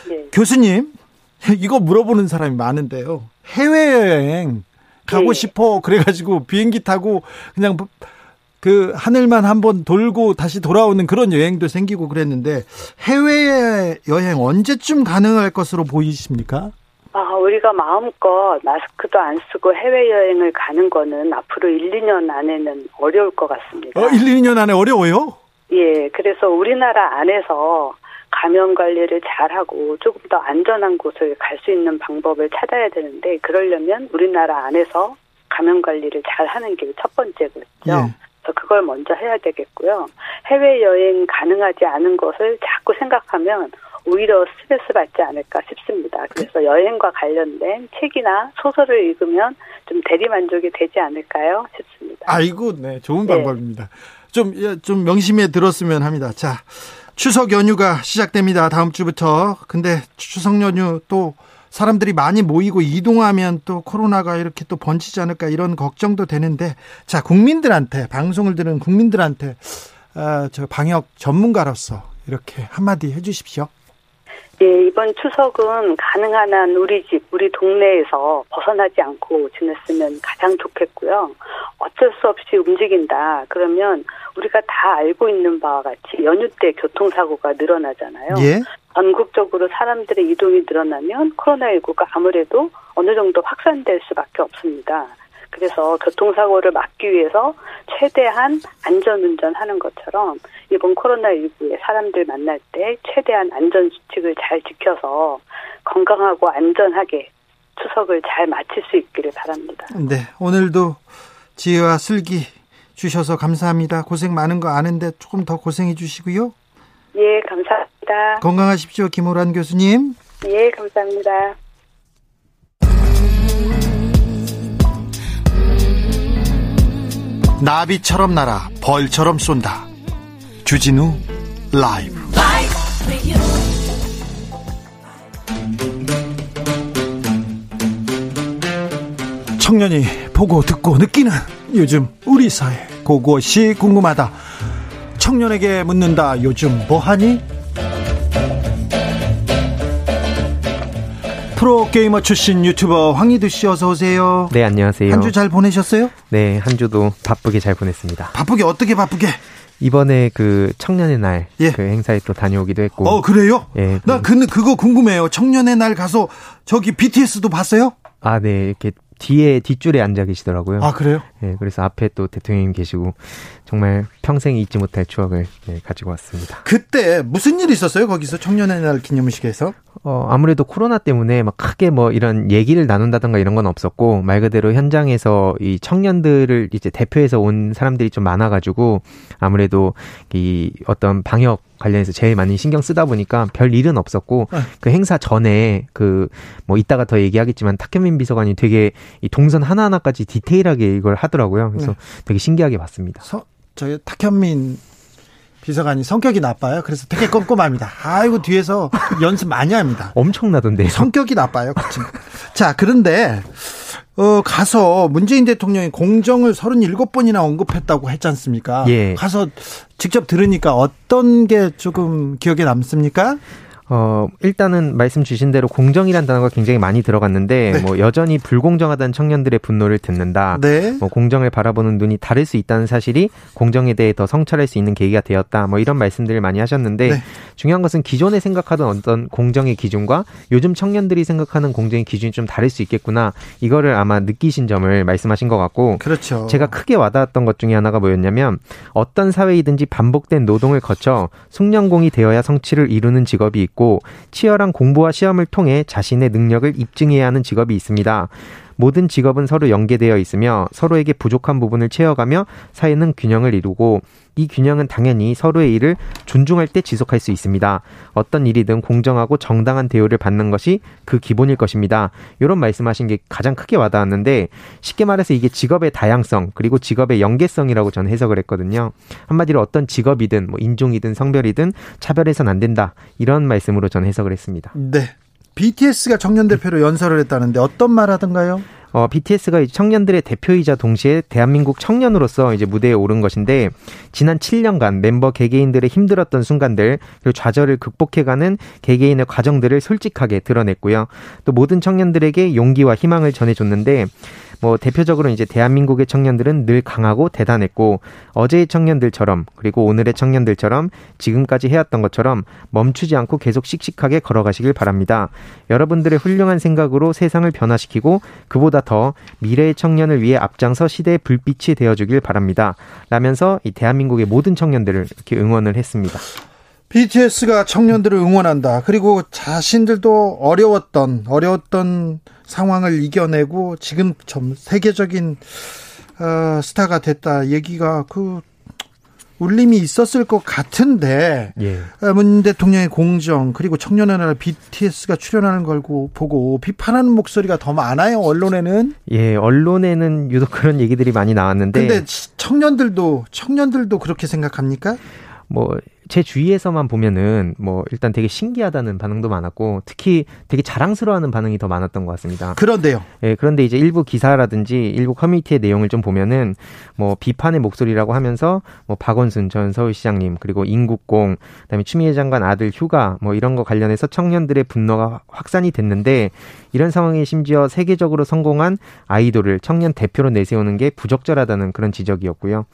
예. 교수님, <laughs> 이거 물어보는 사람이 많은데요. 해외여행 가고 예. 싶어 그래가지고 비행기 타고 그냥 그 하늘만 한번 돌고 다시 돌아오는 그런 여행도 생기고 그랬는데 해외 여행 언제쯤 가능할 것으로 보이십니까? 아, 우리가 마음껏 마스크도 안 쓰고 해외여행을 가는 거는 앞으로 1, 2년 안에는 어려울 것 같습니다. 어, 1, 2년 안에 어려워요? 예, 그래서 우리나라 안에서 감염 관리를 잘하고 조금 더 안전한 곳을 갈 수 있는 방법을 찾아야 되는데 그러려면 우리나라 안에서 감염 관리를 잘 하는 게 첫 번째거든요. 예. 그걸 먼저 해야 되겠고요. 해외 여행 가능하지 않은 것을 자꾸 생각하면 오히려 스트레스 받지 않을까 싶습니다. 그래서 여행과 관련된 책이나 소설을 읽으면 좀 대리 만족이 되지 않을까요? 싶습니다. 아이고, 네, 좋은 네. 방법입니다. 좀, 예, 좀 명심해 들었으면 합니다. 자, 추석 연휴가 시작됩니다. 다음 주부터. 근데 추석 연휴 또 사람들이 많이 모이고 이동하면 또 코로나가 이렇게 또 번지지 않을까 이런 걱정도 되는데 자 국민들한테 방송을 들은 국민들한테 아, 저 방역 전문가로서 이렇게 한마디 해주십시오. 예, 이번 추석은 가능한 한 우리 집, 우리 동네에서 벗어나지 않고 지냈으면 가장 좋겠고요. 어쩔 수 없이 움직인다. 그러면 우리가 다 알고 있는 바와 같이 연휴 때 교통사고가 늘어나잖아요. 예? 전국적으로 사람들의 이동이 늘어나면 코로나19가 아무래도 어느 정도 확산될 수밖에 없습니다. 그래서 교통사고를 막기 위해서 최대한 안전운전 하는 것처럼 이번 코로나19에 사람들 만날 때 최대한 안전수칙을 잘 지켜서 건강하고 안전하게 추석을 잘 마칠 수 있기를 바랍니다. 네, 오늘도 지혜와 슬기 주셔서 감사합니다. 고생 많은 거 아는데 조금 더 고생해 주시고요. 예, 감사합니다. 건강하십시오, 김호란 교수님. 예, 감사합니다. 나비처럼 날아 벌처럼 쏜다. 주진우 라이브. 청년이 보고 듣고 느끼는 요즘 우리 사회 그것이 궁금하다. 청년에게 묻는다. 요즘 뭐하니? 프로게이머 출신 유튜버 황희두 씨 어서 오세요. 네, 안녕하세요. 한 주 잘 보내셨어요? 네, 한 주도 바쁘게 잘 보냈습니다. 바쁘게 어떻게 바쁘게? 이번에 그 청년의 날그 예. 그 행사에 또 다녀오기도 했고. 어, 그래요? 예. 나 그, 그거 궁금해요. 청년의 날 가서 저기 BTS도 봤어요? 아, 네. 이렇게 뒤에 뒷줄에 앉아 계시더라고요. 아 그래요? 네, 그래서 앞에 또 대통령님 계시고 정말 평생 잊지 못할 추억을 네, 가지고 왔습니다. 그때 무슨 일이 있었어요? 거기서 청년의 날 기념식에서? 어, 아무래도 코로나 때문에 막 크게 뭐 이런 얘기를 나눈다던가 이런 건 없었고 말 그대로 현장에서 이 청년들을 이제 대표해서 온 사람들이 좀 많아가지고 아무래도 이 어떤 방역 관련해서 제일 많이 신경 쓰다 보니까 별 일은 없었고 네. 그 행사 전에 그 뭐 이따가 더 얘기하겠지만 탁현민 비서관이 되게 이 동선 하나하나까지 디테일하게 이걸 하더라고요. 그래서 네. 되게 신기하게 봤습니다. 서, 저희 탁현민 비서관이 성격이 나빠요. 그래서 되게 꼼꼼합니다. 아이고 뒤에서 연습 많이 합니다. 엄청나던데. 성격이 나빠요. 그 자, 그런데 어 가서 문재인 대통령이 공정을 37번이나 언급했다고 했지 않습니까? 예. 가서 직접 들으니까 어떤 게 조금 기억에 남습니까? 어, 일단은 말씀 주신 대로 공정이란 단어가 굉장히 많이 들어갔는데, 네. 뭐, 여전히 불공정하다는 청년들의 분노를 듣는다. 네. 뭐, 공정을 바라보는 눈이 다를 수 있다는 사실이 공정에 대해 더 성찰할 수 있는 계기가 되었다. 뭐, 이런 말씀들을 많이 하셨는데, 네. 중요한 것은 기존에 생각하던 어떤 공정의 기준과 요즘 청년들이 생각하는 공정의 기준이 좀 다를 수 있겠구나. 이거를 아마 느끼신 점을 말씀하신 것 같고, 그렇죠. 제가 크게 와닿았던 것 중에 하나가 뭐였냐면, 어떤 사회이든지 반복된 노동을 거쳐 숙련공이 되어야 성취를 이루는 직업이 있고 치열한 공부와 시험을 통해 자신의 능력을 입증해야 하는 직업이 있습니다. 모든 직업은 서로 연계되어 있으며 서로에게 부족한 부분을 채워가며 사회는 균형을 이루고 이 균형은 당연히 서로의 일을 존중할 때 지속할 수 있습니다. 어떤 일이든 공정하고 정당한 대우를 받는 것이 그 기본일 것입니다. 이런 말씀하신 게 가장 크게 와닿았는데 쉽게 말해서 이게 직업의 다양성 그리고 직업의 연계성이라고 저는 해석을 했거든요. 한마디로 어떤 직업이든 뭐 인종이든 성별이든 차별해서는 안 된다 이런 말씀으로 저는 해석을 했습니다. 네. BTS가 청년 대표로 연설을 했다는데 어떤 말 하던가요? 어, BTS가 청년들의 대표이자 동시에 대한민국 청년으로서 이제 무대에 오른 것인데 지난 7년간 멤버 개개인들의 힘들었던 순간들 그리고 좌절을 극복해가는 개개인의 과정들을 솔직하게 드러냈고요. 또 모든 청년들에게 용기와 희망을 전해줬는데 뭐 대표적으로 이제 대한민국의 청년들은 늘 강하고 대단했고 어제의 청년들처럼 그리고 오늘의 청년들처럼 지금까지 해왔던 것처럼 멈추지 않고 계속 씩씩하게 걸어가시길 바랍니다. 여러분들의 훌륭한 생각으로 세상을 변화시키고 그보다 더 미래의 청년을 위해 앞장서 시대의 불빛이 되어주길 바랍니다. 라면서 이 대한민국의 모든 청년들을 이렇게 응원을 했습니다. BTS가 청년들을 응원한다. 그리고 자신들도 어려웠던 어려웠던 상황을 이겨내고 지금 좀 세계적인 어, 스타가 됐다 얘기가 그 울림이 있었을 것 같은데 예. 어, 문 대통령의 공정 그리고 청년의 나라 BTS가 출연하는 걸 보고 비판하는 목소리가 더 많아요 언론에는 예 언론에는 유독 그런 얘기들이 많이 나왔는데 근데 청년들도 청년들도 그렇게 생각합니까? 뭐 제 주위에서만 보면은 뭐 일단 되게 신기하다는 반응도 많았고 특히 되게 자랑스러워하는 반응이 더 많았던 것 같습니다. 그런데요. 예, 그런데 이제 일부 기사라든지 일부 커뮤니티의 내용을 좀 보면은 뭐 비판의 목소리라고 하면서 뭐 박원순 전 서울시장님 그리고 인국공 그다음에 추미애 장관 아들 휴가 뭐 이런 거 관련해서 청년들의 분노가 확산이 됐는데 이런 상황에 심지어 세계적으로 성공한 아이돌을 청년 대표로 내세우는 게 부적절하다는 그런 지적이었고요.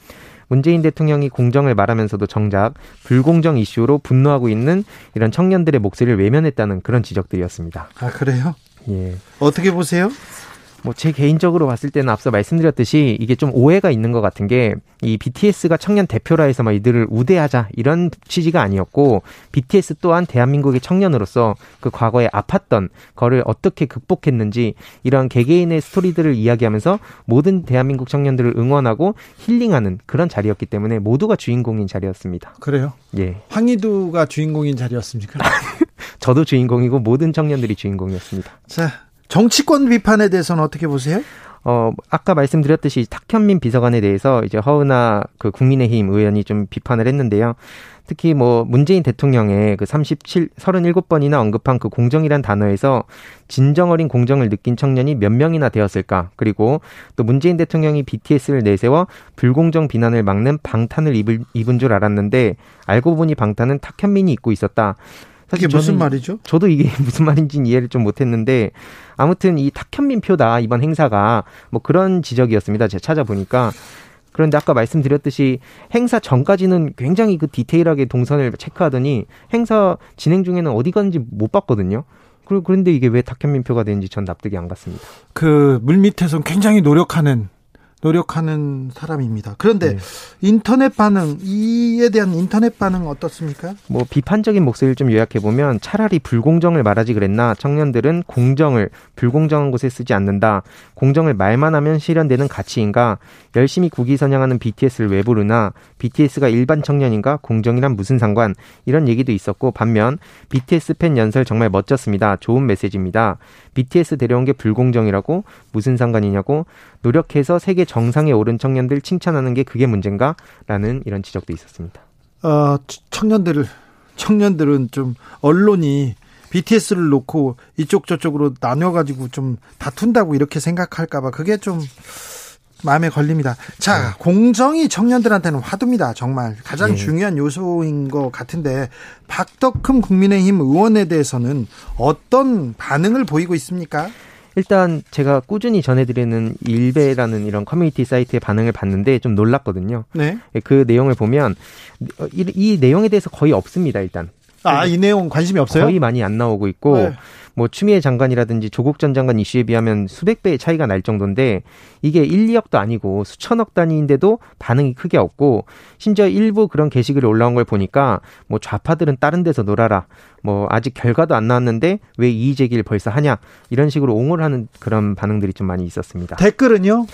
문재인 대통령이 공정을 말하면서도 정작 불공정 이슈로 분노하고 있는 이런 청년들의 목소리를 외면했다는 그런 지적들이었습니다. 아, 그래요? 예. 어떻게 보세요? 뭐 제 개인적으로 봤을 때는 앞서 말씀드렸듯이 이게 좀 오해가 있는 것 같은 게 이 BTS가 청년 대표라 해서 막 이들을 우대하자 이런 취지가 아니었고 BTS 또한 대한민국의 청년으로서 그 과거에 아팠던 거를 어떻게 극복했는지 이런 개개인의 스토리들을 이야기하면서 모든 대한민국 청년들을 응원하고 힐링하는 그런 자리였기 때문에 모두가 주인공인 자리였습니다. 그래요? 예. 황희두가 주인공인 자리였습니까? <laughs> 저도 주인공이고 모든 청년들이 주인공이었습니다. 자, 정치권 비판에 대해서는 어떻게 보세요? 어, 아까 말씀드렸듯이 탁현민 비서관에 대해서 이제 허은하 그 국민의힘 의원이 좀 비판을 했는데요. 특히 뭐 문재인 대통령의 그 37, 37번이나 언급한 그 공정이란 단어에서 진정 어린 공정을 느낀 청년이 몇 명이나 되었을까? 그리고 또 문재인 대통령이 BTS를 내세워 불공정 비난을 막는 방탄을 입을, 입은 줄 알았는데 알고 보니 방탄은 탁현민이 입고 있었다. 사실 이게 무슨 말이죠? 저도 이게 <laughs> 무슨 말인지는 이해를 좀 못했는데 아무튼 이 탁현민 표다 이번 행사가 뭐 그런 지적이었습니다. 제가 찾아보니까 그런데 아까 말씀드렸듯이 행사 전까지는 굉장히 그 디테일하게 동선을 체크하더니 행사 진행 중에는 어디 갔는지 못 봤거든요. 그런데 이게 왜 탁현민 표가 되는지 전 납득이 안 갔습니다. 그 물밑에서 굉장히 노력하는 노력하는 사람입니다. 그런데 네. 인터넷 반응 이에 대한 인터넷 반응 어떻습니까? 뭐 비판적인 목소리를 좀 요약해 보면 차라리 불공정을 말하지 그랬나 청년들은 공정을 불공정한 곳에 쓰지 않는다. 공정을 말만 하면 실현되는 가치인가? 열심히 국위 선양하는 BTS를 왜 부르나? BTS가 일반 청년인가? 공정이란 무슨 상관? 이런 얘기도 있었고 반면 BTS 팬 연설 정말 멋졌습니다. 좋은 메시지입니다. BTS 데려온 게 불공정이라고 무슨 상관이냐고 노력해서 세계 정상에 오른 청년들 칭찬하는 게 그게 문제인가? 라는 이런 지적도 있었습니다. 어, 청년들을, 청년들은 좀 언론이 BTS를 놓고 이쪽 저쪽으로 나뉘어가지고 좀 다툰다고 이렇게 생각할까봐 그게 좀 마음에 걸립니다. 자, 네. 공정이 청년들한테는 화두입니다. 정말 가장 네. 중요한 요소인 것 같은데 박덕흠 국민의힘 의원에 대해서는 어떤 반응을 보이고 있습니까? 일단 제가 꾸준히 전해드리는 일베라는 이런 커뮤니티 사이트의 반응을 봤는데 좀 놀랐거든요. 네. 그 내용을 보면 이, 이 내용에 대해서 거의 없습니다. 일단. 아, 이 내용 관심이 없어요? 거의 많이 안 나오고 있고 네. 뭐 추미애 장관이라든지 조국 전 장관 이슈에 비하면 수백 배의 차이가 날 정도인데 이게 1, 2억도 아니고 수천억 단위인데도 반응이 크게 없고 심지어 일부 그런 게시글이 올라온 걸 보니까 뭐 좌파들은 다른 데서 놀아라. 뭐 아직 결과도 안 나왔는데 왜 이의 제기를 벌써 하냐 이런 식으로 옹호를 하는 그런 반응들이 좀 많이 있었습니다. 댓글은요?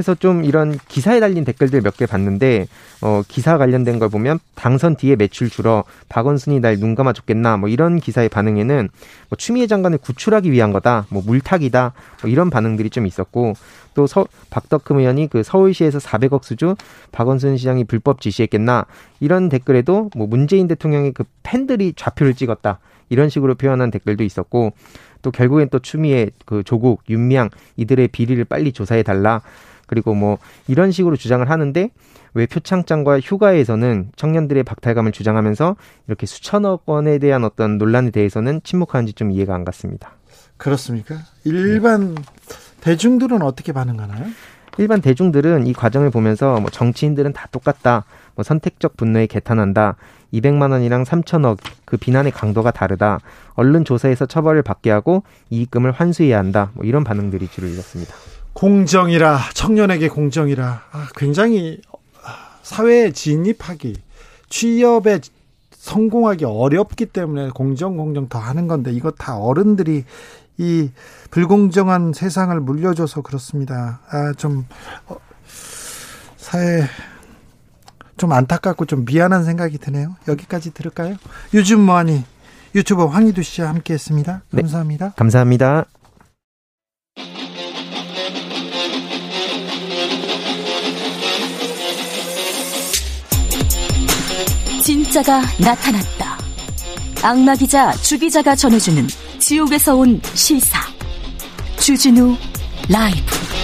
그래서 좀 이런 기사에 달린 댓글들 몇 개 봤는데 어 기사 관련된 걸 보면 당선 뒤에 매출 줄어 박원순이 날 눈 감아 줬겠나 뭐 이런 기사의 반응에는 뭐 추미애 장관을 구출하기 위한 거다 뭐 물타기다 뭐 이런 반응들이 좀 있었고 또 서, 박덕흠 의원이 그 서울시에서 400억 수주 박원순 시장이 불법 지시했겠나 이런 댓글에도 뭐 문재인 대통령의 그 팬들이 좌표를 찍었다 이런 식으로 표현한 댓글도 있었고 또 결국엔 또 추미애 그 조국 윤미향 이들의 비리를 빨리 조사해 달라 그리고 뭐 이런 식으로 주장을 하는데 왜 표창장과 휴가에서는 청년들의 박탈감을 주장하면서 이렇게 수천억 원에 대한 어떤 논란에 대해서는 침묵하는지 좀 이해가 안 갔습니다. 그렇습니까? 일반 네. 대중들은 어떻게 반응하나요? 일반 대중들은 이 과정을 보면서 뭐 정치인들은 다 똑같다. 뭐 선택적 분노에 개탄한다. 200만 원이랑 3천억 그 비난의 강도가 다르다. 언론 조사에서 처벌을 받게 하고 이익금을 환수해야 한다. 뭐 이런 반응들이 주를 이뤘습니다. 공정이라 청년에게 공정이라 아, 굉장히 사회에 진입하기 취업에 성공하기 어렵기 때문에 공정 공정 더 하는 건데 이거 다 어른들이 이 불공정한 세상을 물려줘서 그렇습니다. 아 좀 어, 사회 좀 안타깝고 좀 미안한 생각이 드네요. 여기까지 들을까요? 요즘 뭐하니 유튜버 황희두 씨와 함께했습니다. 네. 감사합니다. 네, 감사합니다. 진짜가 나타났다. 악마 기자 주 기자가 전해주는 지옥에서 온 실사. 주진우 라이브.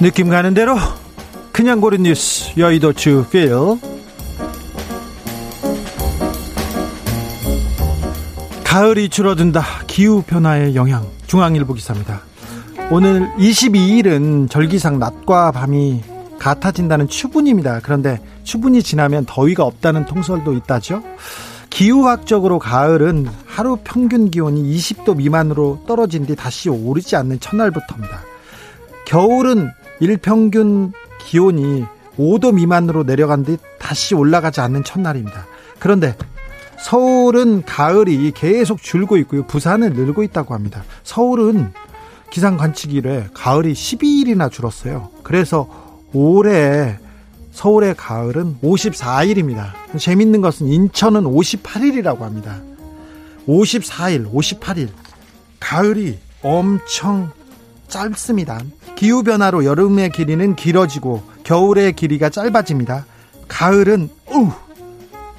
느낌 가는 대로 그냥 고른 뉴스 여의도 주필 가을이 줄어든다. 기후 변화의 영향. 중앙일보 기사입니다. 오늘 22일은 절기상 낮과 밤이 같아진다는 추분입니다. 그런데 추분이 지나면 더위가 없다는 통설도 있다죠. 기후학적으로 가을은 하루 평균 기온이 20도 미만으로 떨어진 뒤 다시 오르지 않는 첫날부터입니다. 겨울은 일평균 기온이 5도 미만으로 내려간 뒤 다시 올라가지 않는 첫날입니다. 그런데 서울은 가을이 계속 줄고 있고요. 부산은 늘고 있다고 합니다. 서울은 기상 관측 일에 가을이 12일이나 줄었어요. 그래서 올해 서울의 가을은 54일입니다. 재밌는 것은 인천은 58일이라고 합니다. 54일, 58일. 가을이 엄청 짧습니다. 기후변화로 여름의 길이는 길어지고 겨울의 길이가 짧아집니다. 가을은, 우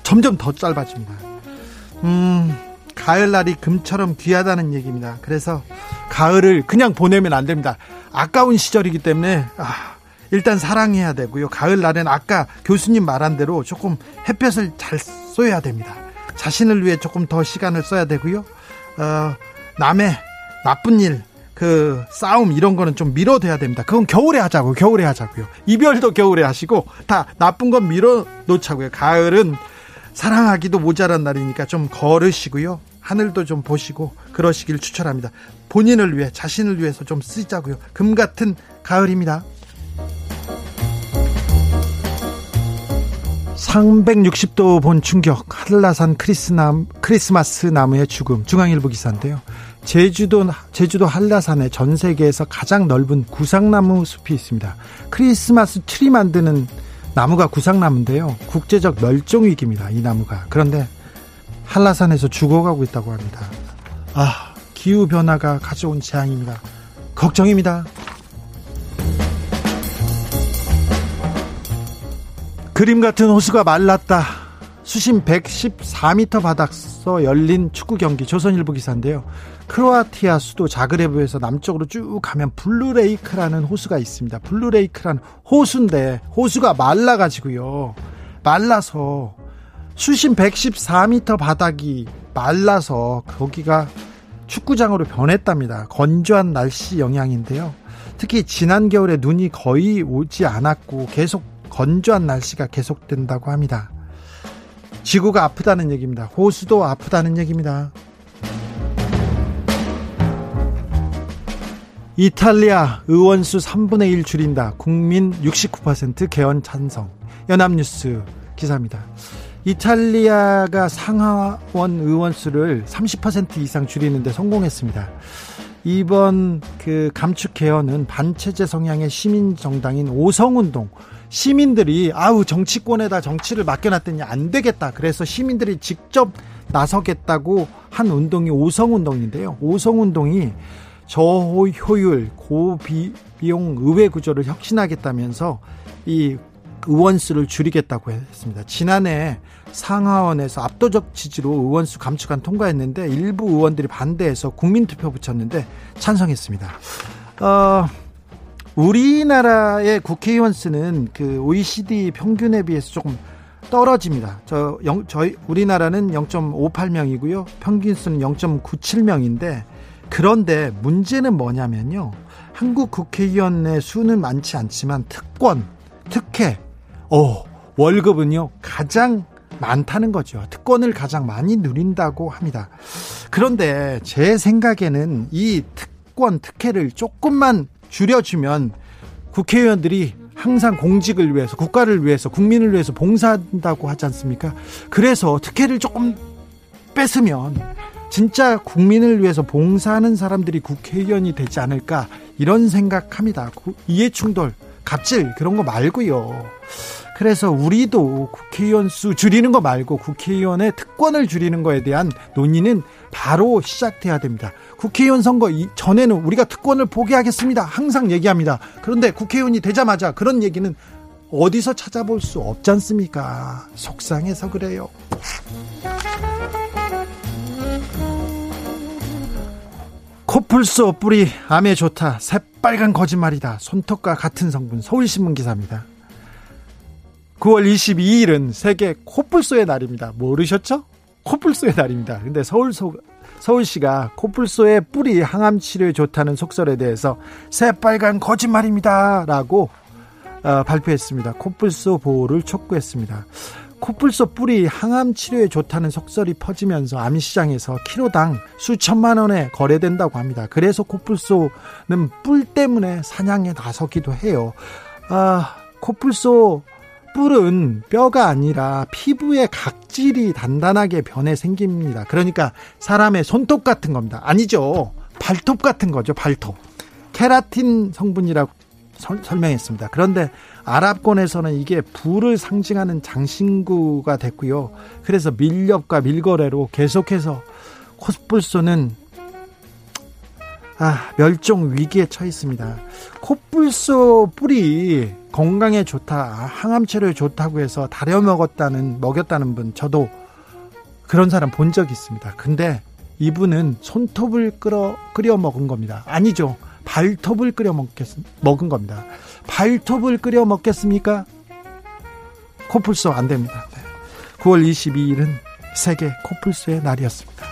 점점 더 짧아집니다. 음, 가을날이 금처럼 귀하다는 얘기입니다. 그래서 가을을 그냥 보내면 안 됩니다. 아까운 시절이기 때문에 아, 일단 사랑해야 되고요. 가을날엔 아까 교수님 말한 대로 조금 햇볕을 잘 쏘야 됩니다. 자신을 위해 조금 더 시간을 써야 되고요. 어, 남의 나쁜 일, 그 싸움 이런 거는 좀 미뤄둬야 됩니다. 그건 겨울에 하자고요. 겨울에 하자고요. 이별도 겨울에 하시고 다 나쁜 건 미뤄 놓자고요. 가을은 사랑하기도 모자란 날이니까 좀 걸으시고요. 하늘도 좀 보시고 그러시길 추천합니다. 본인을 위해 자신을 위해서 좀 쓰자고요. 금 같은 가을입니다. 360도 본 충격 한라산 크리스남, 크리스마스 나무의 죽음 중앙일보 기사인데요. 제주도 제주도 한라산에 전 세계에서 가장 넓은 구상나무 숲이 있습니다. 크리스마스 트리 만드는 나무가 구상나무인데요. 국제적 멸종 위기입니다. 이 나무가. 그런데 한라산에서 죽어가고 있다고 합니다. 아, 기후 변화가 가져온 재앙입니다. 걱정입니다. 그림 같은 호수가 말랐다. 수심 114m 바닥서 열린 축구 경기 조선일보 기사인데요. 크로아티아 수도 자그레브에서 남쪽으로 쭉 가면 블루레이크라는 호수가 있습니다. 블루레이크라는 호수인데 호수가 말라가지고요. 말라서 수심 114m 바닥이 말라서 거기가 축구장으로 변했답니다. 건조한 날씨 영향인데요. 특히 지난 겨울에 눈이 거의 오지 않았고 계속 건조한 날씨가 계속된다고 합니다. 지구가 아프다는 얘기입니다. 호수도 아프다는 얘기입니다. 이탈리아 의원수 3분의 1 줄인다. 국민 69% 개헌 찬성. 연합뉴스 기사입니다. 이탈리아가 상하원 의원수를 30% 이상 줄이는데 성공했습니다. 이번 그 감축 개헌은 반체제 성향의 시민 정당인 오성운동 시민들이 아우 정치권에다 정치를 맡겨놨더니 안 되겠다. 그래서 시민들이 직접 나서겠다고 한 운동이 오성운동인데요. 오성운동이 저효율 고비용 의회 구조를 혁신하겠다면서 이 의원수를 줄이겠다고 했습니다. 지난해 상하원에서 압도적 지지로 의원수 감축안 통과했는데 일부 의원들이 반대해서 국민투표 붙였는데 찬성했습니다. 어, 우리나라의 국회의원 수는 그 OECD 평균에 비해서 조금 떨어집니다. 저 영, 저희 우리나라는 0.58명이고요. 평균 수는 0.97명인데 그런데 문제는 뭐냐면요. 한국 국회의원의 수는 많지 않지만 특권, 특혜, 어, 월급은요. 가장 많다는 거죠. 특권을 가장 많이 누린다고 합니다. 그런데 제 생각에는 이 특권, 특혜를 조금만 줄여주면 국회의원들이 항상 공직을 위해서, 국가를 위해서, 국민을 위해서 봉사한다고 하지 않습니까? 그래서 특혜를 조금 뺏으면 진짜 국민을 위해서 봉사하는 사람들이 국회의원이 되지 않을까 이런 생각합니다. 이해충돌, 갑질 그런 거 말고요. 그래서 우리도 국회의원 수 줄이는 거 말고 국회의원의 특권을 줄이는 거에 대한 논의는 바로 시작돼야 됩니다. 국회의원 선거 전에는 우리가 특권을 포기하겠습니다. 항상 얘기합니다. 그런데 국회의원이 되자마자 그런 얘기는 어디서 찾아볼 수 없지 않습니까? 속상해서 그래요. 코뿔소 뿌리 암에 좋다. 새빨간 거짓말이다. 손톱과 같은 성분. 서울신문 기사입니다. 9월 22일은 세계 코뿔소의 날입니다. 모르셨죠? 코뿔소의 날입니다. 근데 서울 소, 서울시가 코뿔소의 뿌리 항암 치료에 좋다는 속설에 대해서 새빨간 거짓말입니다. 라고 어, 발표했습니다. 코뿔소 보호를 촉구했습니다. 코뿔소 뿌리 항암 치료에 좋다는 속설이 퍼지면서 암시장에서 키로당 수천만 원에 거래된다고 합니다. 그래서 코뿔소는 뿔 때문에 사냥에 나서기도 해요. 아, 코뿔소 뿔은 뼈가 아니라 피부의 각질이 단단하게 변해 생깁니다. 그러니까 사람의 손톱 같은 겁니다. 아니죠. 발톱 같은 거죠. 발톱. 케라틴 성분이라고 설, 설명했습니다. 그런데 아랍권에서는 이게 부를 상징하는 장신구가 됐고요. 그래서 밀렵과 밀거래로 계속해서 코뿔소는 아, 멸종 위기에 처했습니다. 코뿔소 뿔이 건강에 좋다, 항암 치료에 좋다고 해서 다려 먹었다는 먹였다는 분 저도 그런 사람 본적 있습니다. 근데 이분은 손톱을 끓여 끓여 먹은 겁니다. 아니죠. 발톱을 끓여 먹겠 먹은 겁니다. 발톱을 끓여 먹겠습니까? 코뿔소 안 됩니다. 네. 9월 22일은 세계 코뿔소의 날이었습니다.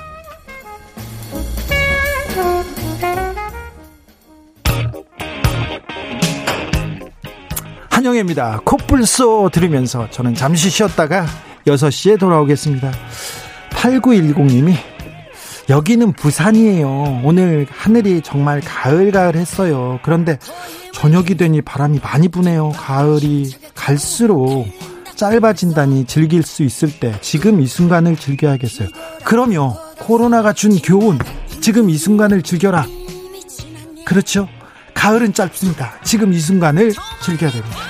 한영입니다. 코뿔소 들으면서 저는 잠시 쉬었다가 6시에 돌아오겠습니다. 8910님이 여기는 부산이에요. 오늘 하늘이 정말 가을가을 했어요. 그런데 저녁이 되니 바람이 많이 부네요. 가을이 갈수록 짧아진다니 즐길 수 있을 때 지금 이 순간을 즐겨야겠어요. 그럼요. 코로나가 준 교훈. 지금 이 순간을 즐겨라. 그렇죠? 가을은 짧습니다. 지금 이 순간을 즐겨야 됩니다.